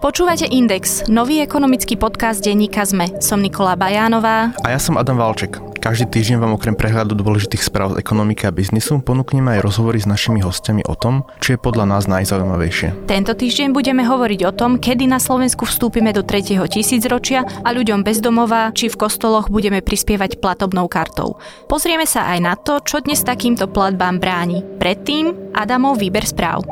Počúvate Index, nový ekonomický podcast denníka ZME. Som Nikola Bajánová. A ja som Adam Valček. Každý týždeň vám okrem prehľadu dôležitých správ z ekonomiky a biznisu ponúkneme aj rozhovory s našimi hostiami o tom, čo je podľa nás najzaujímavejšie. Tento týždeň budeme hovoriť o tom, kedy na Slovensku vstúpime do 3. tisícročia a ľuďom bezdomová či v kostoloch budeme prispievať platobnou kartou. Pozrieme sa aj na to, čo dnes takýmto platbám bráni. Predtým Adamov výber správ.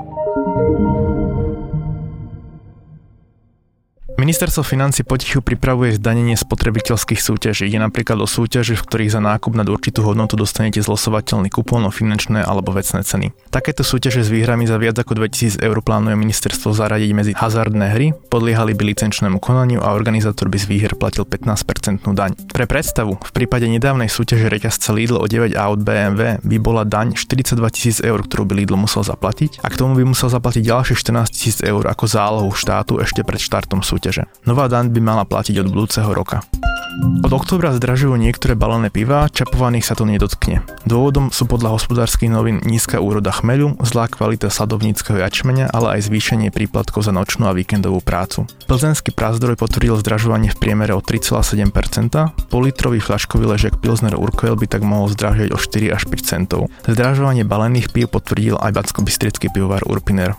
Ministerstvo financí potichu pripravuje zdanenie spotrebiteľských súťaží. Ide napríklad o súťaže, v ktorých za nákup nad určitú hodnotu dostanete zlosovateľný kupón o finančné alebo vecné ceny. Takéto súťaže s výhrami za viac ako 2000 eur plánuje ministerstvo zaradiť medzi hazardné hry, podliehali by licenčnému konaniu a organizátor by z výher platil 15% daň. Pre predstavu, v prípade nedávnej súťaže reťazca Lidl o 9 aut BMW by bola daň 42 000 eur, ktorú by Lidl musel zaplatiť a k tomu by musel zaplatiť ďalšie 14 000 eur ako zálohu štátu ešte pred štartom súťaže súťaže. Nová daň by mala platiť od budúceho roka. Od októbra zdražujú niektoré balené piva, čapovaných sa to nedotkne. Dôvodom sú podľa hospodárskych novín nízka úroda chmeľu, zlá kvalita sadovníckého jačmenia, ale aj zvýšenie príplatkov za nočnú a víkendovú prácu. Plzenský prázdroj potvrdil zdražovanie v priemere o 3,7%, politrový flaškový ležek Pilsner Urquell by tak mohol zdražiť o 4 až 5 centov. Zdražovanie balených pív potvrdil aj backo pivovar Urpiner.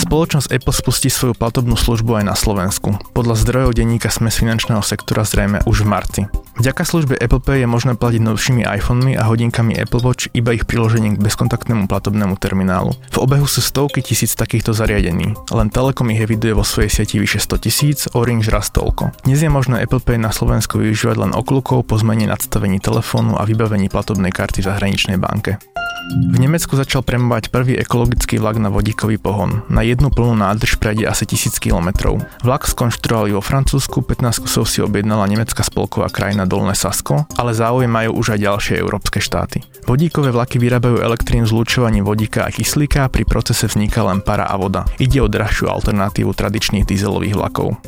Spoločnosť Apple spustí svoju platobnú službu aj na Slovensku. Podľa zdrojov denníka sme z finančného sektora zrejme už v marci. Vďaka službe Apple Pay je možné platiť novšími iPhonemi a hodinkami Apple Watch iba ich priložením k bezkontaktnému platobnému terminálu. V obehu sú stovky tisíc takýchto zariadení. Len Telekom ich eviduje vo svojej sieti vyše 100 tisíc, Orange raz toľko. Dnes je možné Apple Pay na Slovensku využívať len okľukov po zmene nadstavení telefónu a vybavení platobnej karty v zahraničnej banke. V Nemecku začal premovať prvý ekologický vlak na vodíkový pohon. Na jednu plnú nádrž prejde asi 1000 km. Vlak skonštruovali vo Francúzsku, 15 kusov si objednala nemecká spolková krajina Dolné Sasko, ale záujem majú už aj ďalšie európske štáty. Vodíkové vlaky vyrábajú elektrín zlúčovaním vodíka a kyslíka, pri procese vzniká len para a voda. Ide o drahšiu alternatívu tradičných dieselových vlakov.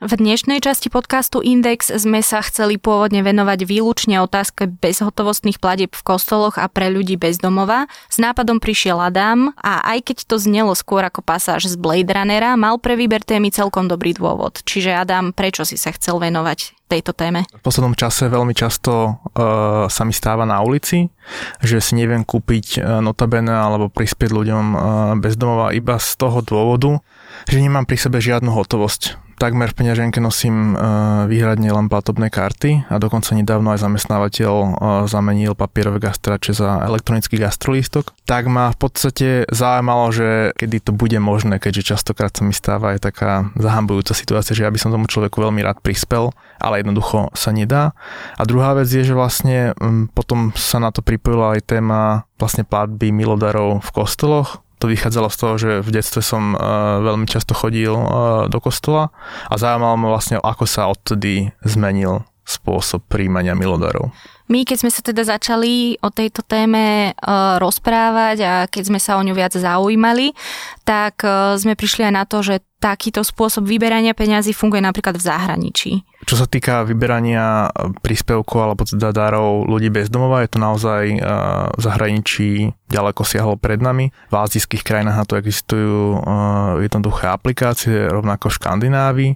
V dnešnej časti podcastu Index sme sa chceli pôvodne venovať výlučne otázke bezhotovostných platieb v kostoloch a pre ľudí bez domova. S nápadom prišiel Adam a aj keď to znelo skôr ako pasáž z Blade Runnera, mal pre výber témy celkom dobrý dôvod. Čiže Adam, prečo si sa chcel venovať tejto téme? V poslednom čase veľmi často uh, sa mi stáva na ulici, že si neviem kúpiť uh, notabene alebo prispieť ľuďom uh, bez domova iba z toho dôvodu, že nemám pri sebe žiadnu hotovosť takmer v peňaženke nosím uh, výhradne len platobné karty a dokonca nedávno aj zamestnávateľ uh, zamenil papierové gastrače za elektronický gastrolístok. Tak ma v podstate zaujímalo, že kedy to bude možné, keďže častokrát sa mi stáva aj taká zahambujúca situácia, že ja by som tomu človeku veľmi rád prispel, ale jednoducho sa nedá. A druhá vec je, že vlastne um, potom sa na to pripojila aj téma vlastne platby milodarov v kostoloch, to vychádzalo z toho, že v detstve som uh, veľmi často chodil uh, do kostola a zaujímalo ma vlastne, ako sa odtedy zmenil spôsob príjmania milodarov. My, keď sme sa teda začali o tejto téme uh, rozprávať a keď sme sa o ňu viac zaujímali, tak sme prišli aj na to, že takýto spôsob vyberania peňazí funguje napríklad v zahraničí. Čo sa týka vyberania príspevkov alebo teda darov ľudí bez domova, je to naozaj uh, v zahraničí ďaleko siahlo pred nami. V azijských krajinách na to existujú uh, jednoduché aplikácie, rovnako v Škandinávii.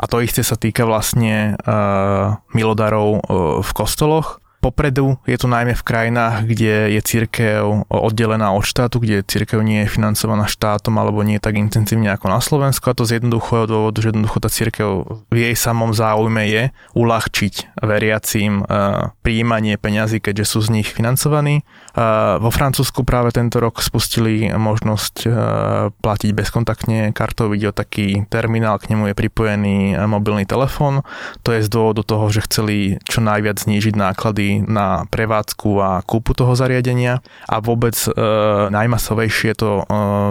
A to isté sa týka vlastne uh, milodarov v kostoloch Popredu je to najmä v krajinách, kde je církev oddelená od štátu, kde církev nie je financovaná štátom alebo nie je tak intenzívne ako na Slovensku a to z jednoduchého dôvodu, že jednoducho tá církev v jej samom záujme je uľahčiť veriacím uh, príjmanie peňazí, keďže sú z nich financovaní. Uh, vo Francúzsku práve tento rok spustili možnosť uh, platiť bezkontaktne kartou, ide taký terminál, k nemu je pripojený mobilný telefón. To je z dôvodu toho, že chceli čo najviac znížiť náklady na prevádzku a kúpu toho zariadenia a vôbec e, najmasovejšie to e,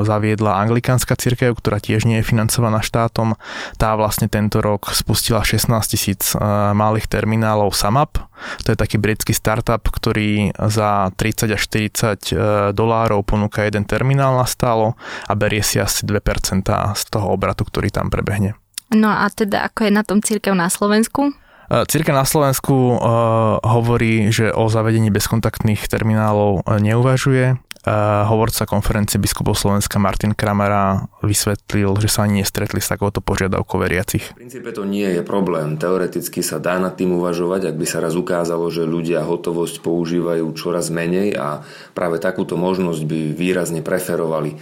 zaviedla anglikánska cirkev, ktorá tiež nie je financovaná štátom. Tá vlastne tento rok spustila 16 tisíc e, malých terminálov SAMAP. To je taký britský startup, ktorý za 30 až 40 e, dolárov ponúka jeden terminál na stálo a berie si asi 2% z toho obratu, ktorý tam prebehne. No a teda ako je na tom církev na Slovensku? Cirka na Slovensku uh, hovorí, že o zavedení bezkontaktných terminálov neuvažuje hovorca konferencie biskupov Slovenska Martin Kramera vysvetlil, že sa ani nestretli s takouto požiadavkou veriacich. V princípe to nie je problém. Teoreticky sa dá nad tým uvažovať, ak by sa raz ukázalo, že ľudia hotovosť používajú čoraz menej a práve takúto možnosť by výrazne preferovali.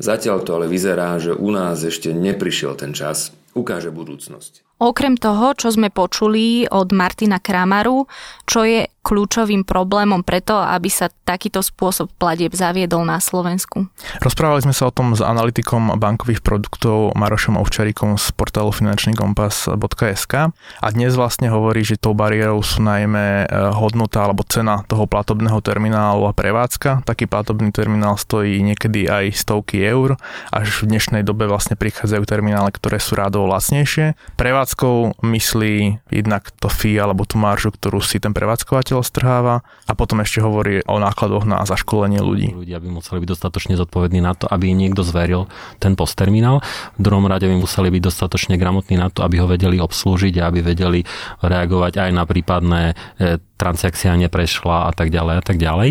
Zatiaľ to ale vyzerá, že u nás ešte neprišiel ten čas. Ukáže budúcnosť. Okrem toho, čo sme počuli od Martina Kramaru, čo je kľúčovým problémom preto, aby sa takýto spôsob platieb zaviedol na Slovensku. Rozprávali sme sa o tom s analytikom bankových produktov Marošom Ovčaríkom z portálu finančnykompas.sk a dnes vlastne hovorí, že tou bariérou sú najmä e, hodnota alebo cena toho platobného terminálu a prevádzka. Taký platobný terminál stojí niekedy aj stovky eur, až v dnešnej dobe vlastne prichádzajú terminály, ktoré sú rádovo lacnejšie. Prevádzkou myslí jednak to fee alebo tú maržu, ktorú si ten prevádzkovateľ podnikateľ strháva a potom ešte hovorí o nákladoch na zaškolenie ľudí. Ľudia by museli byť dostatočne zodpovední na to, aby im niekto zveril ten postterminál. V druhom rade by museli byť dostatočne gramotní na to, aby ho vedeli obslúžiť a aby vedeli reagovať aj na prípadné e, transakcia neprešla a tak ďalej a tak ďalej.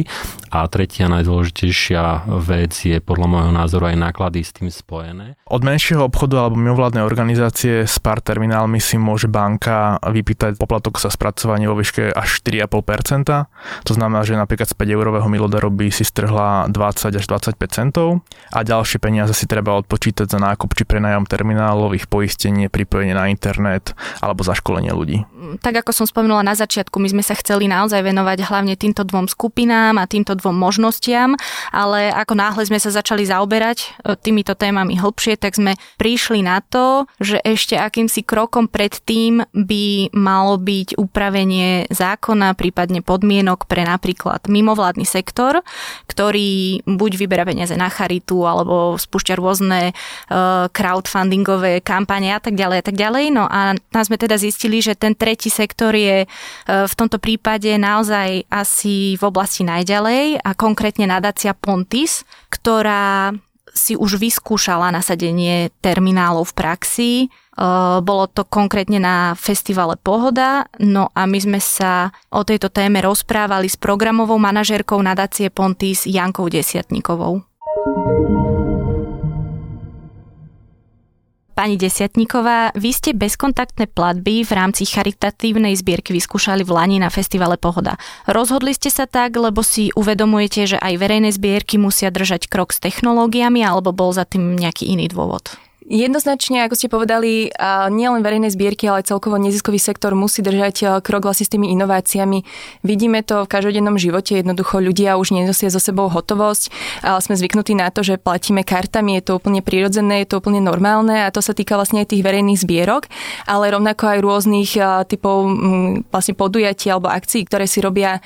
A tretia najdôležitejšia vec je podľa môjho názoru aj náklady s tým spojené. Od menšieho obchodu alebo mimovládnej organizácie s pár terminálmi si môže banka vypýtať poplatok za spracovanie vo výške až 4,5%. To znamená, že napríklad z 5 eurového milodaru by si strhla 20 až 25 centov a ďalšie peniaze si treba odpočítať za nákup či prenajom terminálových poistenie, pripojenie na internet alebo za školenie ľudí. Tak ako som spomenula na začiatku, my sme sa chceli chceli naozaj venovať hlavne týmto dvom skupinám a týmto dvom možnostiam, ale ako náhle sme sa začali zaoberať e, týmito témami hlbšie, tak sme prišli na to, že ešte akýmsi krokom predtým by malo byť upravenie zákona, prípadne podmienok pre napríklad mimovládny sektor, ktorý buď vyberá peniaze na charitu alebo spúšťa rôzne uh, crowdfundingové kampane a tak ďalej a tak ďalej. No a nás sme teda zistili, že ten tretí sektor je uh, v tomto prípade naozaj asi v oblasti najďalej a konkrétne nadácia Pontis, ktorá si už vyskúšala nasadenie terminálov v praxi. E, bolo to konkrétne na festivale Pohoda, no a my sme sa o tejto téme rozprávali s programovou manažérkou nadácie Pontis Jankou Desiatnikovou. Pani Desiatníková, vy ste bezkontaktné platby v rámci charitatívnej zbierky vyskúšali v Lani na festivale Pohoda. Rozhodli ste sa tak, lebo si uvedomujete, že aj verejné zbierky musia držať krok s technológiami, alebo bol za tým nejaký iný dôvod? Jednoznačne, ako ste povedali, nielen verejné zbierky, ale celkovo neziskový sektor musí držať krok vlastne s tými inováciami. Vidíme to v každodennom živote, jednoducho ľudia už nenosia so sebou hotovosť, ale sme zvyknutí na to, že platíme kartami, je to úplne prirodzené, je to úplne normálne a to sa týka vlastne aj tých verejných zbierok, ale rovnako aj rôznych typov vlastne podujatí alebo akcií, ktoré si robia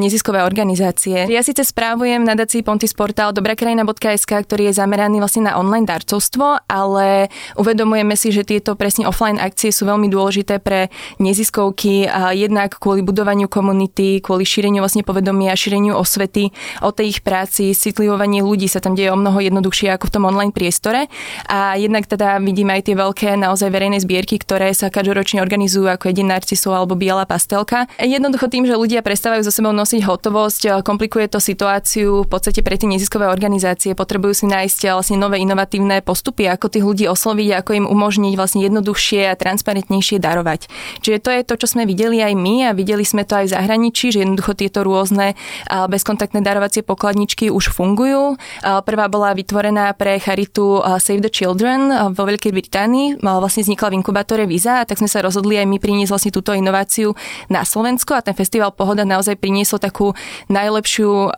neziskové organizácie. Ja síce správujem nadácii Pontis portál dobrakrajina.sk, ktorý je zameraný vlastne na online darcovstvo ale uvedomujeme si, že tieto presne offline akcie sú veľmi dôležité pre neziskovky a jednak kvôli budovaniu komunity, kvôli šíreniu vlastne povedomia, šíreniu osvety o tej ich práci, citlivovanie ľudí sa tam deje o mnoho jednoduchšie ako v tom online priestore a jednak teda vidíme aj tie veľké naozaj verejné zbierky, ktoré sa každoročne organizujú ako jeden narciso alebo biela pastelka. Jednoducho tým, že ľudia prestávajú so sebou nosiť hotovosť, komplikuje to situáciu v podstate pre tie neziskové organizácie, potrebujú si nájsť vlastne nové inovatívne postupy, ako tých ľudí osloviť a ako im umožniť vlastne jednoduchšie a transparentnejšie darovať. Čiže to je to, čo sme videli aj my a videli sme to aj v zahraničí, že jednoducho tieto rôzne bezkontaktné darovacie pokladničky už fungujú. Prvá bola vytvorená pre charitu Save the Children vo Veľkej Británii. Vlastne vznikla v inkubátore Visa, tak sme sa rozhodli aj my priniesť vlastne túto inováciu na Slovensko a ten festival Pohoda naozaj priniesol takú najlepšiu um,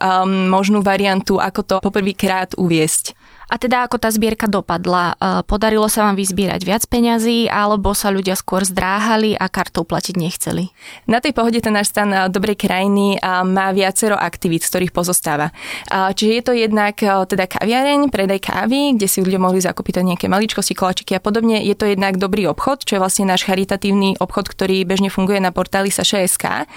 možnú variantu, ako to poprvýkrát uviesť. A teda ako tá zbierka dopadla? E, podarilo sa vám vyzbierať viac peňazí alebo sa ľudia skôr zdráhali a kartou platiť nechceli? Na tej pohode ten náš stan e, dobrej krajiny e, má viacero aktivít, z ktorých pozostáva. Čiže je to jednak teda kaviareň, predaj kávy, kde si ľudia mohli zakúpiť nejaké maličkosti, koláčiky a podobne. Je to jednak dobrý obchod, čo je vlastne náš charitatívny obchod, ktorý bežne funguje na portáli Saša.sk.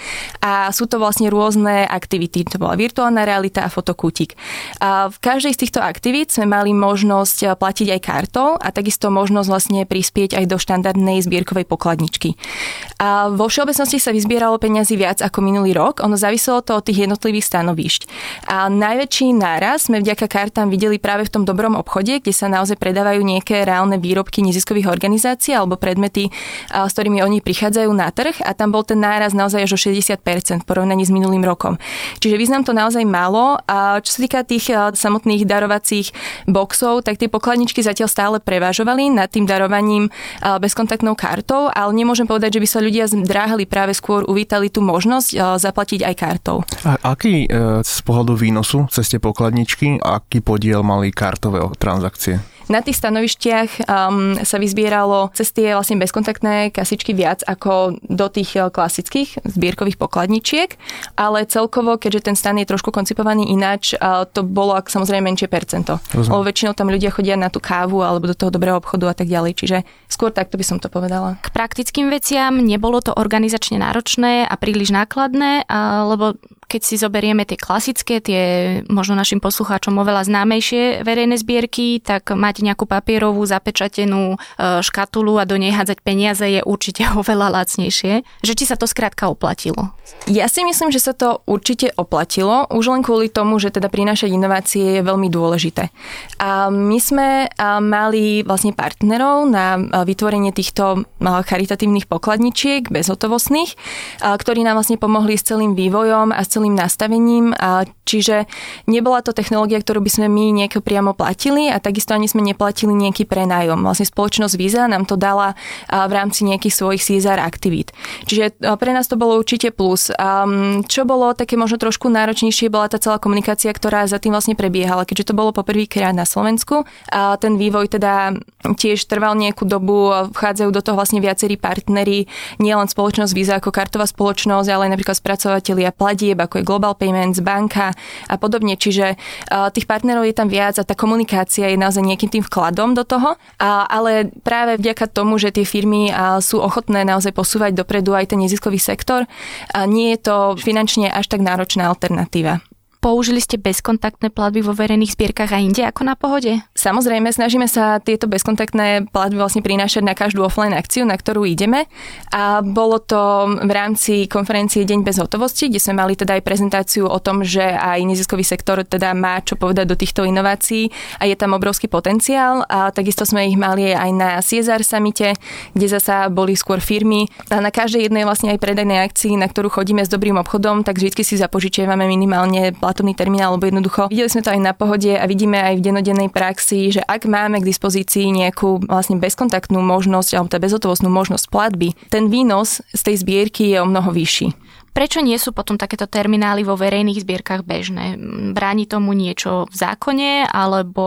A sú to vlastne rôzne aktivity. To bola virtuálna realita a fotokútik. V každej z týchto aktivít sme mali možnosť platiť aj kartou a takisto možnosť vlastne prispieť aj do štandardnej zbierkovej pokladničky. A vo všeobecnosti sa vyzbieralo peniazy viac ako minulý rok, ono záviselo to od tých jednotlivých stanovišť. A najväčší náraz sme vďaka kartám videli práve v tom dobrom obchode, kde sa naozaj predávajú nejaké reálne výrobky neziskových organizácií alebo predmety, s ktorými oni prichádzajú na trh a tam bol ten náraz naozaj až o 60% v porovnaní s minulým rokom. Čiže význam to naozaj málo a čo sa týka tých samotných darovacích boxov, tak tie pokladničky zatiaľ stále prevážovali nad tým darovaním bezkontaktnou kartou, ale nemôžem povedať, že by sa ľudia zdráhali práve skôr uvítali tú možnosť e, zaplatiť aj kartou. A aký e, z pohľadu výnosu cez tie pokladničky, aký podiel mali kartové transakcie? Na tých stanovištiach um, sa vyzbieralo cez tie vlastne bezkontaktné kasičky viac ako do tých uh, klasických zbierkových pokladničiek, ale celkovo, keďže ten stan je trošku koncipovaný ináč, uh, to bolo ak samozrejme menšie percento. Lebo väčšinou tam ľudia chodia na tú kávu alebo do toho dobrého obchodu a tak ďalej, čiže skôr takto by som to povedala. K praktickým veciam nebolo to organizačne náročné a príliš nákladné, lebo keď si zoberieme tie klasické, tie možno našim poslucháčom oveľa známejšie verejné zbierky, tak mať nejakú papierovú zapečatenú e, škatulu a do nej hádzať peniaze je určite oveľa lacnejšie. Že či sa to skrátka oplatilo? Ja si myslím, že sa to určite oplatilo, už len kvôli tomu, že teda prinášať inovácie je veľmi dôležité. A my sme mali vlastne partnerov na vytvorenie týchto charitatívnych pokladničiek bezhotovostných, ktorí nám vlastne pomohli s celým vývojom a s celým nastavením, a čiže nebola to technológia, ktorú by sme my nejako priamo platili a takisto ani sme neplatili nejaký prenájom. Vlastne spoločnosť Visa nám to dala v rámci nejakých svojich CSR aktivít. Čiže pre nás to bolo určite plus. Čo bolo také možno trošku náročnejšie, bola tá celá komunikácia, ktorá za tým vlastne prebiehala, keďže to bolo poprvýkrát na Slovensku. A ten vývoj teda tiež trval nejakú dobu, vchádzajú do toho vlastne viacerí partnery, nielen spoločnosť Visa ako kartová spoločnosť, ale aj napríklad spracovateľia platieb, ako je Global Payments, banka a podobne. Čiže tých partnerov je tam viac a tá komunikácia je naozaj nejakým tým vkladom do toho. Ale práve vďaka tomu, že tie firmy sú ochotné naozaj posúvať dopredu aj ten neziskový sektor, nie je to finančne až tak náročná alternatíva. Použili ste bezkontaktné platby vo verejných zbierkach a inde ako na pohode? Samozrejme, snažíme sa tieto bezkontaktné platby vlastne prinášať na každú offline akciu, na ktorú ideme. A bolo to v rámci konferencie Deň bez hotovosti, kde sme mali teda aj prezentáciu o tom, že aj neziskový sektor teda má čo povedať do týchto inovácií a je tam obrovský potenciál. A takisto sme ich mali aj na CSR samite, kde zasa boli skôr firmy. A na každej jednej vlastne aj predajnej akcii, na ktorú chodíme s dobrým obchodom, tak vždy si zapožičiavame minimálne plat platobný terminál, alebo jednoducho videli sme to aj na pohode a vidíme aj v denodennej praxi, že ak máme k dispozícii nejakú vlastne bezkontaktnú možnosť alebo tá bezhotovostnú možnosť platby, ten výnos z tej zbierky je o mnoho vyšší. Prečo nie sú potom takéto terminály vo verejných zbierkach bežné? Bráni tomu niečo v zákone, alebo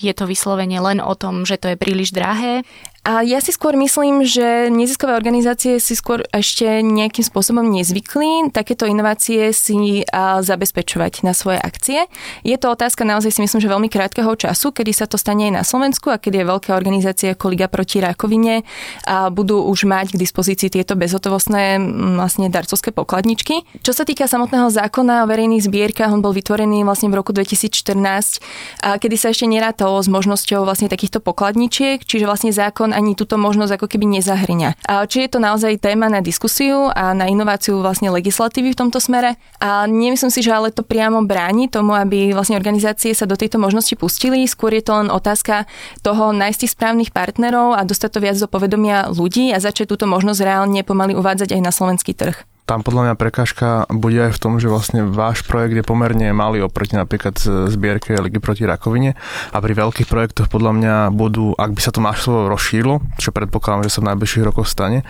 je to vyslovene len o tom, že to je príliš drahé? A ja si skôr myslím, že neziskové organizácie si skôr ešte nejakým spôsobom nezvykli takéto inovácie si zabezpečovať na svoje akcie. Je to otázka naozaj si myslím, že veľmi krátkeho času, kedy sa to stane aj na Slovensku a kedy je veľké organizácie ako Liga proti rakovine a budú už mať k dispozícii tieto bezhotovostné vlastne darcovské pokladničky. Čo sa týka samotného zákona o verejných zbierkach, on bol vytvorený vlastne v roku 2014, kedy sa ešte nerátalo s možnosťou vlastne takýchto pokladničiek, čiže vlastne zákon ani túto možnosť ako keby nezahrňa. A či je to naozaj téma na diskusiu a na inováciu vlastne legislatívy v tomto smere. A nemyslím si, že ale to priamo bráni tomu, aby vlastne organizácie sa do tejto možnosti pustili. Skôr je to len otázka toho nájsť správnych partnerov a dostať to viac do povedomia ľudí a začať túto možnosť reálne pomaly uvádzať aj na slovenský trh tam podľa mňa prekážka bude aj v tom, že vlastne váš projekt je pomerne malý oproti napríklad zbierke Ligy proti rakovine. A pri veľkých projektoch podľa mňa budú, ak by sa to maslovo rozšírilo, čo predpokladám, že sa v najbližších rokoch stane,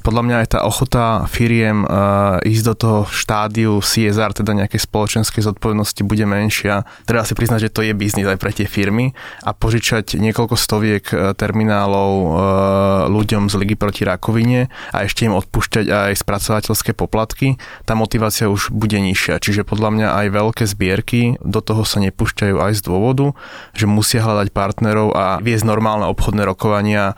podľa mňa aj tá ochota firiem uh, ísť do toho štádiu CSR, teda nejakej spoločenskej zodpovednosti bude menšia. Treba si priznať, že to je biznis aj pre tie firmy. A požičať niekoľko stoviek terminálov uh, ľuďom z Ligy proti rakovine a ešte im odpúšťať aj spracovateľské poplatky, tá motivácia už bude nižšia. Čiže podľa mňa aj veľké zbierky do toho sa nepúšťajú aj z dôvodu, že musia hľadať partnerov a viesť normálne obchodné rokovania e,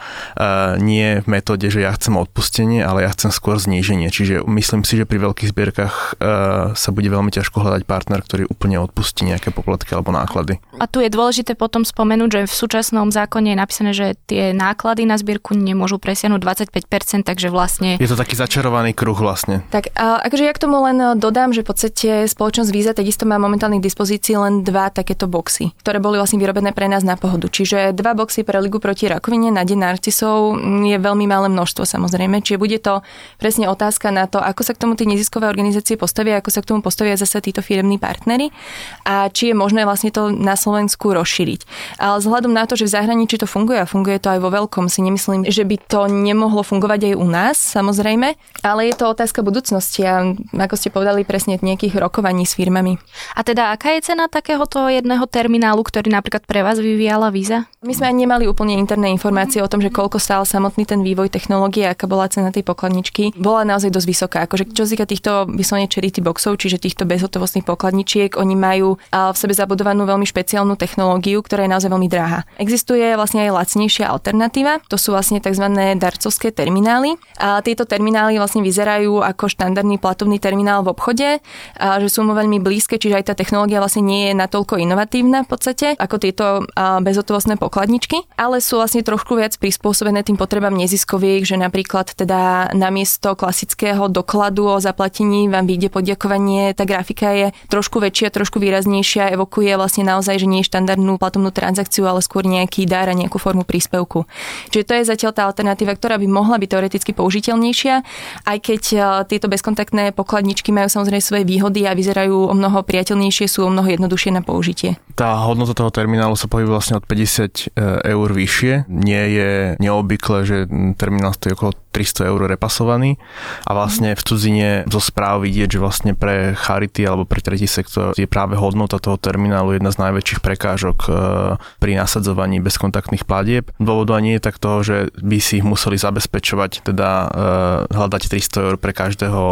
nie v metóde, že ja chcem odpustenie, ale ja chcem skôr zníženie. Čiže myslím si, že pri veľkých zbierkach e, sa bude veľmi ťažko hľadať partner, ktorý úplne odpustí nejaké poplatky alebo náklady. A tu je dôležité potom spomenúť, že v súčasnom zákone je napísané, že tie náklady na zbierku nemôžu presiahnuť 25%, takže vlastne... Je to taký začarovaný kruh vlastne. Tak akože ja k tomu len dodám, že v podstate spoločnosť Visa takisto má momentálne k dispozícii len dva takéto boxy, ktoré boli vlastne vyrobené pre nás na pohodu. Čiže dva boxy pre Ligu proti rakovine na deň narcisov je veľmi malé množstvo samozrejme. Čiže bude to presne otázka na to, ako sa k tomu tie neziskové organizácie postavia, ako sa k tomu postavia zase títo firmní partnery a či je možné vlastne to na Slovensku rozšíriť. Ale vzhľadom na to, že v zahraničí to funguje a funguje to aj vo veľkom, si nemyslím, že by to nemohlo fungovať aj u nás, samozrejme, ale je to otázka budúcnosti a ako ste povedali presne nejakých rokovaní s firmami. A teda aká je cena takéhoto jedného terminálu, ktorý napríklad pre vás vyvíjala víza? My sme ani nemali úplne interné informácie o tom, že koľko stál samotný ten vývoj technológie, aká bola cena tej pokladničky. Bola naozaj dosť vysoká. Akože, čo týka týchto vyslovene charity boxov, čiže týchto bezhotovostných pokladničiek, oni majú v sebe zabudovanú veľmi špeciálnu technológiu, ktorá je naozaj veľmi drahá. Existuje vlastne aj lacnejšia alternatíva, to sú vlastne tzv. darcovské terminály. A tieto terminály vlastne vyzerajú ako štandardný platovný terminál v obchode, a že sú mu veľmi blízke, čiže aj tá technológia vlastne nie je natoľko inovatívna v podstate ako tieto bezhotovostné pokladničky, ale sú vlastne trošku viac prispôsobené tým potrebám neziskoviek, že napríklad teda namiesto klasického dokladu o zaplatení vám vyjde poďakovanie, tá grafika je trošku väčšia, trošku výraznejšia, evokuje vlastne naozaj, že nie je štandardnú platovnú transakciu, ale skôr nejaký dar a nejakú formu príspevku. Čiže to je zatiaľ tá alternatíva, ktorá by mohla byť teoreticky použiteľnejšia, aj keď tieto bezkontaktné pokladničky majú samozrejme svoje výhody a vyzerajú o mnoho priateľnejšie, sú o mnoho jednoduchšie na použitie. Tá hodnota toho terminálu sa pohybuje vlastne od 50 e, eur vyššie. Nie je neobvykle, že terminál stojí okolo 300 eur repasovaný a vlastne v cudzine zo správ vidieť, že vlastne pre charity alebo pre tretí sektor je práve hodnota toho terminálu jedna z najväčších prekážok e, pri nasadzovaní bezkontaktných platieb. Dôvodu ani je tak toho, že by si ich museli zabezpečovať, teda e, hľadať 300 eur pre každého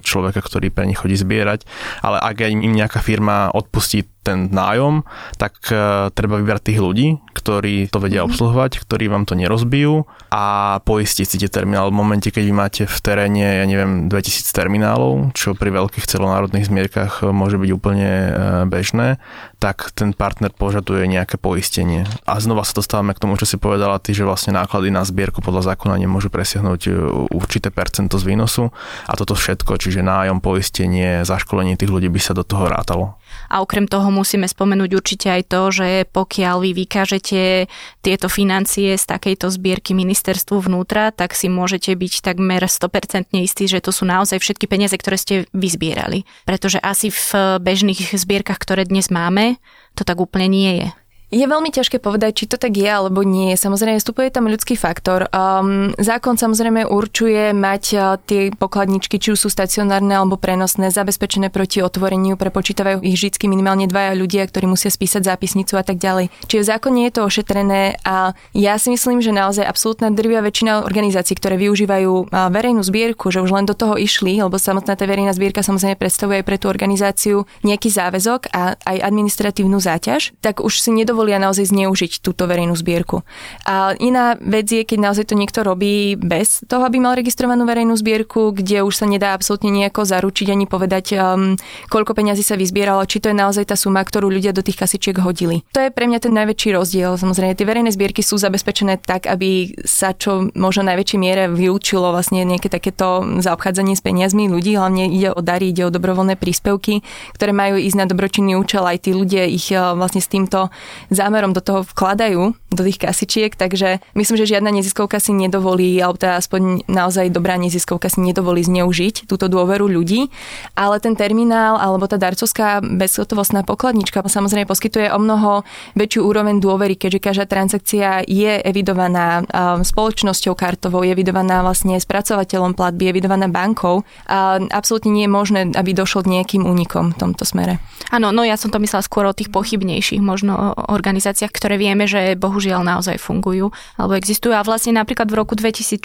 človeka, ktorý pre nich chodí zbierať, ale ak im nejaká firma odpustí ten nájom, tak uh, treba vybrať tých ľudí, ktorí to vedia mhm. obsluhovať, ktorí vám to nerozbijú a poistiť si tie terminál. V momente, keď vy máte v teréne, ja neviem, 2000 terminálov, čo pri veľkých celonárodných zmierkach e, môže byť úplne uh, bežné, tak ten partner požaduje nejaké poistenie. A znova sa dostávame k tomu, čo si povedala ty, že vlastne náklady na zbierku podľa zákona nemôžu presiahnuť určité percento z výnosu a toto všetko, čiže nájom, poistenie, zaškolenie tých ľudí by sa do toho rátalo. A okrem toho musíme spomenúť určite aj to, že pokiaľ vy vykážete tieto financie z takejto zbierky ministerstvu vnútra, tak si môžete byť takmer 100% istí, že to sú naozaj všetky peniaze, ktoré ste vyzbierali. Pretože asi v bežných zbierkach, ktoré dnes máme, to tak úplne nie je. Je veľmi ťažké povedať, či to tak je alebo nie. Samozrejme, vstupuje tam ľudský faktor. Um, zákon samozrejme určuje mať uh, tie pokladničky, či už sú stacionárne alebo prenosné, zabezpečené proti otvoreniu, prepočítavajú ich vždy minimálne dvaja ľudia, ktorí musia spísať zápisnicu a tak ďalej. Čiže v zákone je to ošetrené a ja si myslím, že naozaj absolútna drvia väčšina organizácií, ktoré využívajú uh, verejnú zbierku, že už len do toho išli, lebo samotná tá verejná zbierka samozrejme predstavuje aj pre tú organizáciu nejaký záväzok a aj administratívnu záťaž, tak už si nedovolí dovolia naozaj zneužiť túto verejnú zbierku. A iná vec je, keď naozaj to niekto robí bez toho, aby mal registrovanú verejnú zbierku, kde už sa nedá absolútne nejako zaručiť ani povedať, um, koľko peňazí sa vyzbieralo, či to je naozaj tá suma, ktorú ľudia do tých kasičiek hodili. To je pre mňa ten najväčší rozdiel. Samozrejme, tie verejné zbierky sú zabezpečené tak, aby sa čo možno najväčšej miere vylúčilo vlastne nejaké takéto zaobchádzanie s peniazmi ľudí. Hlavne ide o dary, ide o dobrovoľné príspevky, ktoré majú ísť na dobročinný účel. Aj tí ľudia ich uh, vlastne s týmto zámerom do toho vkladajú do tých kasičiek, takže myslím, že žiadna neziskovka si nedovolí, alebo teda aspoň naozaj dobrá neziskovka si nedovolí zneužiť túto dôveru ľudí, ale ten terminál alebo tá darcovská bezhotovostná pokladnička samozrejme poskytuje o mnoho väčšiu úroveň dôvery, keďže každá transakcia je evidovaná spoločnosťou kartovou, je evidovaná vlastne spracovateľom platby, je evidovaná bankou a absolútne nie je možné, aby došlo k nejakým únikom v tomto smere. Áno, no ja som to myslela skôr o tých pochybnejších možno organizáciách, ktoré vieme, že bohužiaľ naozaj fungujú alebo existujú. A vlastne napríklad v roku 2014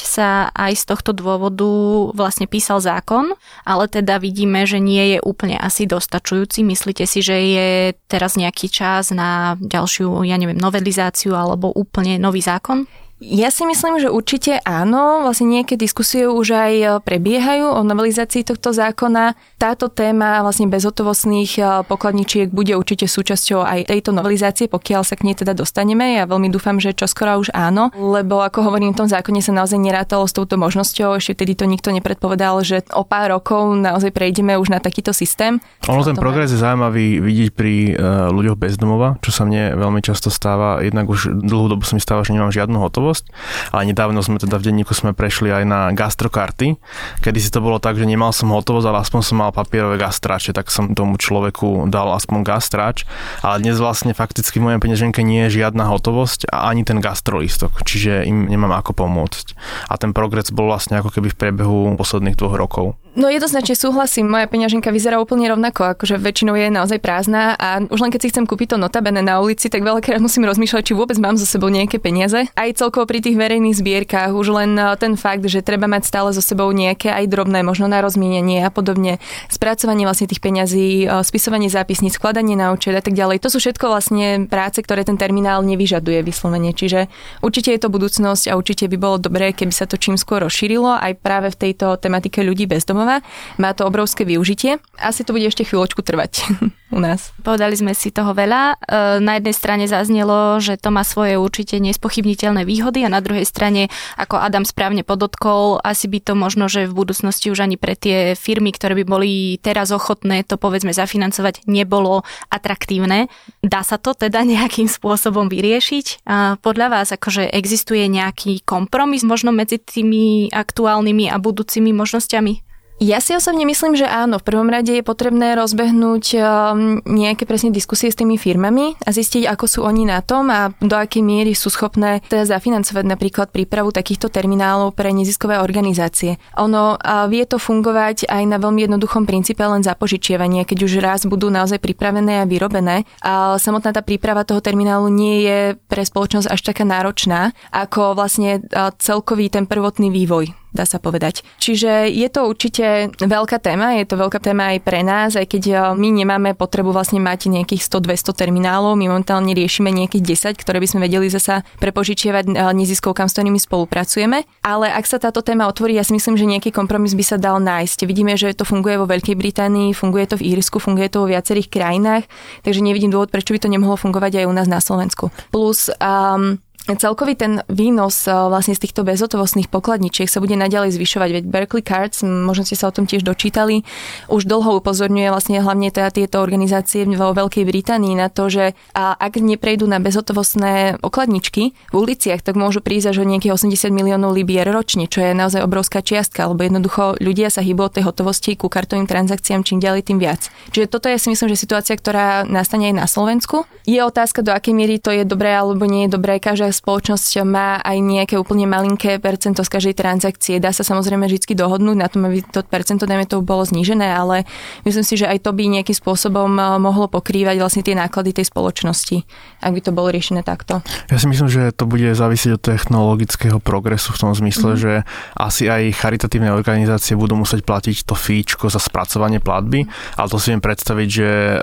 sa aj z tohto dôvodu vlastne písal zákon, ale teda vidíme, že nie je úplne asi dostačujúci. Myslíte si, že je teraz nejaký čas na ďalšiu, ja neviem, novelizáciu alebo úplne nový zákon? Ja si myslím, že určite áno. Vlastne nejaké diskusie už aj e, prebiehajú o novelizácii tohto zákona. Táto téma vlastne bezhotovostných e, pokladničiek bude určite súčasťou aj tejto novelizácie, pokiaľ sa k nej teda dostaneme. Ja veľmi dúfam, že čoskoro už áno, lebo ako hovorím, v tom zákone sa naozaj nerátalo s touto možnosťou. Ešte vtedy to nikto nepredpovedal, že o pár rokov naozaj prejdeme už na takýto systém. Ono ten progres je zaujímavý vidieť pri uh, ľuďoch bezdomova, čo sa mne veľmi často stáva. Jednak už dlhú dobu sa mi stáva, že nemám žiadnu hotovosť hotovosť, ale nedávno sme teda v denníku sme prešli aj na gastrokarty, kedy si to bolo tak, že nemal som hotovosť, ale aspoň som mal papierové gastráče, tak som tomu človeku dal aspoň gastráč, ale dnes vlastne fakticky v mojej peňaženke nie je žiadna hotovosť a ani ten gastrolistok, čiže im nemám ako pomôcť. A ten progres bol vlastne ako keby v priebehu posledných dvoch rokov. No jednoznačne súhlasím, moja peňaženka vyzerá úplne rovnako, akože väčšinou je naozaj prázdna a už len keď si chcem kúpiť to notabene na ulici, tak veľakrát musím rozmýšľať, či vôbec mám so sebou nejaké peniaze. Aj celkovo pri tých verejných zbierkach už len eh, ten fakt, že treba mať stále so sebou nejaké aj drobné, možno na rozmienenie a podobne, spracovanie vlastne tých peňazí, eh, spisovanie zápisníc, skladanie na účet a tak ďalej. To sú všetko vlastne práce, ktoré ten terminál nevyžaduje vyslovene. Čiže určite je to budúcnosť a určite by bolo dobré, keby sa to čím skôr rozšírilo aj práve v tejto tematike ľudí bez domova zaujímavá, má to obrovské využitie. Asi to bude ešte chvíľočku trvať u nás. Povedali sme si toho veľa. E, na jednej strane zaznelo, že to má svoje určite nespochybniteľné výhody a na druhej strane, ako Adam správne podotkol, asi by to možno, že v budúcnosti už ani pre tie firmy, ktoré by boli teraz ochotné to povedzme zafinancovať, nebolo atraktívne. Dá sa to teda nejakým spôsobom vyriešiť? A podľa vás akože existuje nejaký kompromis možno medzi tými aktuálnymi a budúcimi možnosťami? Ja si osobne myslím, že áno. V prvom rade je potrebné rozbehnúť um, nejaké presne diskusie s tými firmami a zistiť, ako sú oni na tom a do akej miery sú schopné teda zafinancovať napríklad prípravu takýchto terminálov pre neziskové organizácie. Ono vie to fungovať aj na veľmi jednoduchom princípe len zapožičiavania, keď už raz budú naozaj pripravené a vyrobené. A samotná tá príprava toho terminálu nie je pre spoločnosť až taká náročná, ako vlastne celkový ten prvotný vývoj dá sa povedať. Čiže je to určite veľká téma, je to veľká téma aj pre nás, aj keď eh, my nemáme potrebu vlastne mať nejakých 100-200 terminálov, my momentálne riešime nejakých 10, ktoré by sme vedeli zasa prepožičiavať eh, neziskovkám, s ktorými spolupracujeme. Ale ak sa táto téma otvorí, ja si myslím, že nejaký kompromis by sa dal nájsť. Vidíme, že to funguje vo Veľkej Británii, funguje to v Írsku, funguje to vo viacerých krajinách, takže nevidím dôvod, prečo by to nemohlo fungovať aj u nás na Slovensku. Plus um, celkový ten výnos eh, vlastne z týchto bezhotovostných pokladničiek sa bude naďalej zvyšovať, veď Berkeley Cards, možno ste sa o tom tiež dočítali, už dlho upozorňuje vlastne hlavne teda tieto organizácie vo Veľkej Británii na to, že ak neprejdú na bezhotovostné pokladničky v uliciach, tak môžu prísť až o nejakých 80 miliónov libier ročne, čo je naozaj obrovská čiastka, lebo jednoducho ľudia sa hýbu od tej hotovosti ku kartovým transakciám čím ďalej, tým viac. Čiže toto je si myslím, že situácia, ktorá nastane aj na Slovensku. Je otázka, do akej miery to je dobré alebo nie je dobré. Každá spoločnosť má aj nejaké úplne malinké percento z každej transakcie. Dá sa samozrejme vždy dohodnúť na tom, aby to percento, dajme to, bolo znížené, ale myslím si, že aj to by nejakým spôsobom eh, mohlo pokrývať vlastne tie náklady tej spoločnosti, ak by to bolo riešené takto. Ja si myslím, že to bude závisieť od technologického progresu v tom zmysle, mm. že asi aj charitatívne organizácie budú musieť platiť to fíčko za spracovanie platby, ale to si viem predstaviť, že e,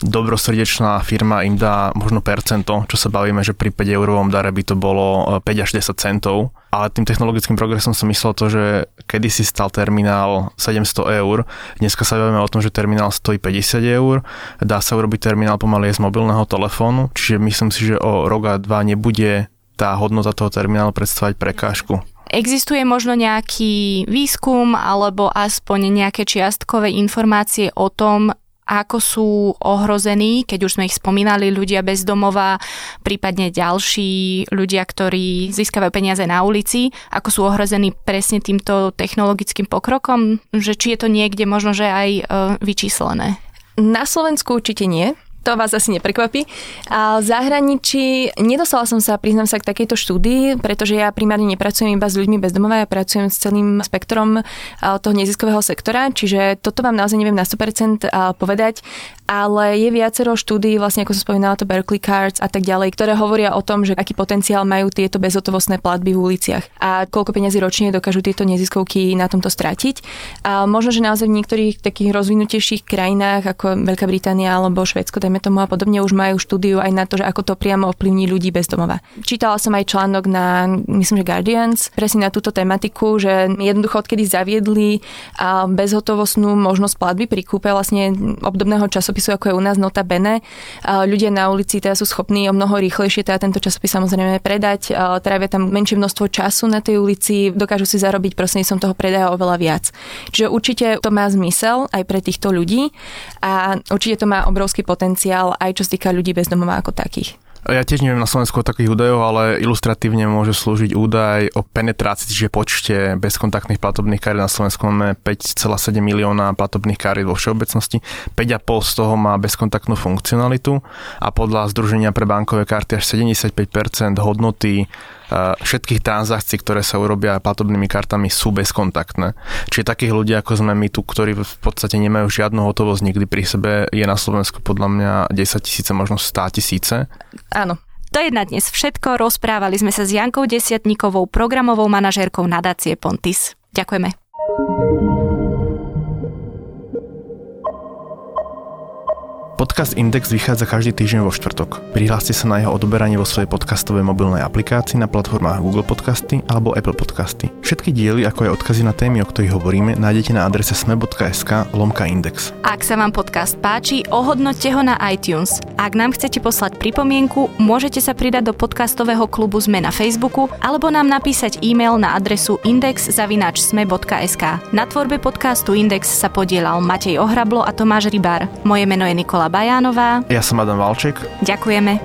dobrosrdečná firma im dá možno percento, čo sa bavíme, že pri 5 eur prvom dare by to bolo 5 e, až 10 centov, ale tým technologickým progresom som myslel to, že kedysi stal terminál 700 eur, dneska sa bavíme o tom, že terminál stojí 50 eur, dá sa urobiť terminál pomaly z mobilného telefónu, čiže myslím si, že o rok a dva nebude tá hodnota toho terminálu predstavať prekážku. Existuje možno nejaký výskum alebo aspoň nejaké čiastkové informácie o tom, ako sú ohrození, keď už sme ich spomínali, ľudia bez domova, prípadne ďalší ľudia, ktorí získavajú peniaze na ulici, ako sú ohrození presne týmto technologickým pokrokom, že či je to niekde možno, že aj e, vyčíslené. Na Slovensku určite nie To vás asi neprekvapí. A v zahraničí nedostala som sa, priznám sa, k takejto štúdii, pretože ja primárne nepracujem iba s ľuďmi bezdomova, ja pracujem s celým spektrom toho neziskového sektora, čiže toto vám naozaj neviem na 100% povedať, ale je viacero štúdií, vlastne ako som spomínala to Berkeley Cards a tak ďalej, ktoré hovoria o tom, že aký potenciál majú tieto bezhotovostné platby v uliciach a koľko peniazy ročne dokážu tieto neziskovky na tomto stratiť. A možno, že naozaj v niektorých takých rozvinutejších krajinách ako Veľká Británia alebo Švedsko, dajme tomu a podobne, už majú štúdiu aj na to, že ako to priamo ovplyvní ľudí bez domova. Čítala som aj článok na, myslím, že Guardians, presne na túto tematiku, že jednoducho odkedy zaviedli bezhotovostnú možnosť platby pri kúpe vlastne obdobného časopisu, ako je u nás Nota Bene, ľudia na ulici teda sú schopní o mnoho rýchlejšie teda tento časopis samozrejme predať, trávia tam menšie množstvo času na tej ulici, dokážu si zarobiť prostredníctvom toho predaja oveľa viac. Čiže určite to má zmysel aj pre týchto ľudí a určite to má obrovský potenciál aj čo sa týka ľudí bez domova ako takých. Ja tiež neviem na Slovensku o takých údajov, ale ilustratívne môže slúžiť údaj o penetrácii, čiže počte bezkontaktných platobných kariet na Slovensku máme 5,7 milióna platobných kariet vo všeobecnosti. 5,5 z toho má bezkontaktnú funkcionalitu a podľa Združenia pre bankové karty až 75% hodnoty všetkých transakcií, ktoré sa urobia platobnými kartami sú bezkontaktné. Čiže takých ľudí ako sme my tu, ktorí v podstate nemajú žiadnu hotovosť nikdy pri sebe, je na Slovensku podľa mňa 10 tisíce, možno 100 tisíce. Áno. To je na dnes všetko. Rozprávali sme sa s Jankou Desiatníkovou, programovou manažérkou nadácie Pontis. Ďakujeme. Podcast Index vychádza každý týždeň vo štvrtok. Prihláste sa na jeho odoberanie vo svojej podcastovej mobilnej aplikácii na platformách Google Podcasty alebo Apple Podcasty. Všetky diely, ako aj odkazy na témy, o ktorých hovoríme, nájdete na adrese sme.sk lomka index. Ak sa vám podcast páči, ohodnoťte ho na iTunes. Ak nám chcete poslať pripomienku, môžete sa pridať do podcastového klubu Sme na Facebooku alebo nám napísať e-mail na adresu index.sme.sk. Na tvorbe podcastu Index sa podielal Matej Ohrablo a Tomáš Rybár. Moje meno je Nikola Bajánová. Ja som Adam Valček. Ďakujeme.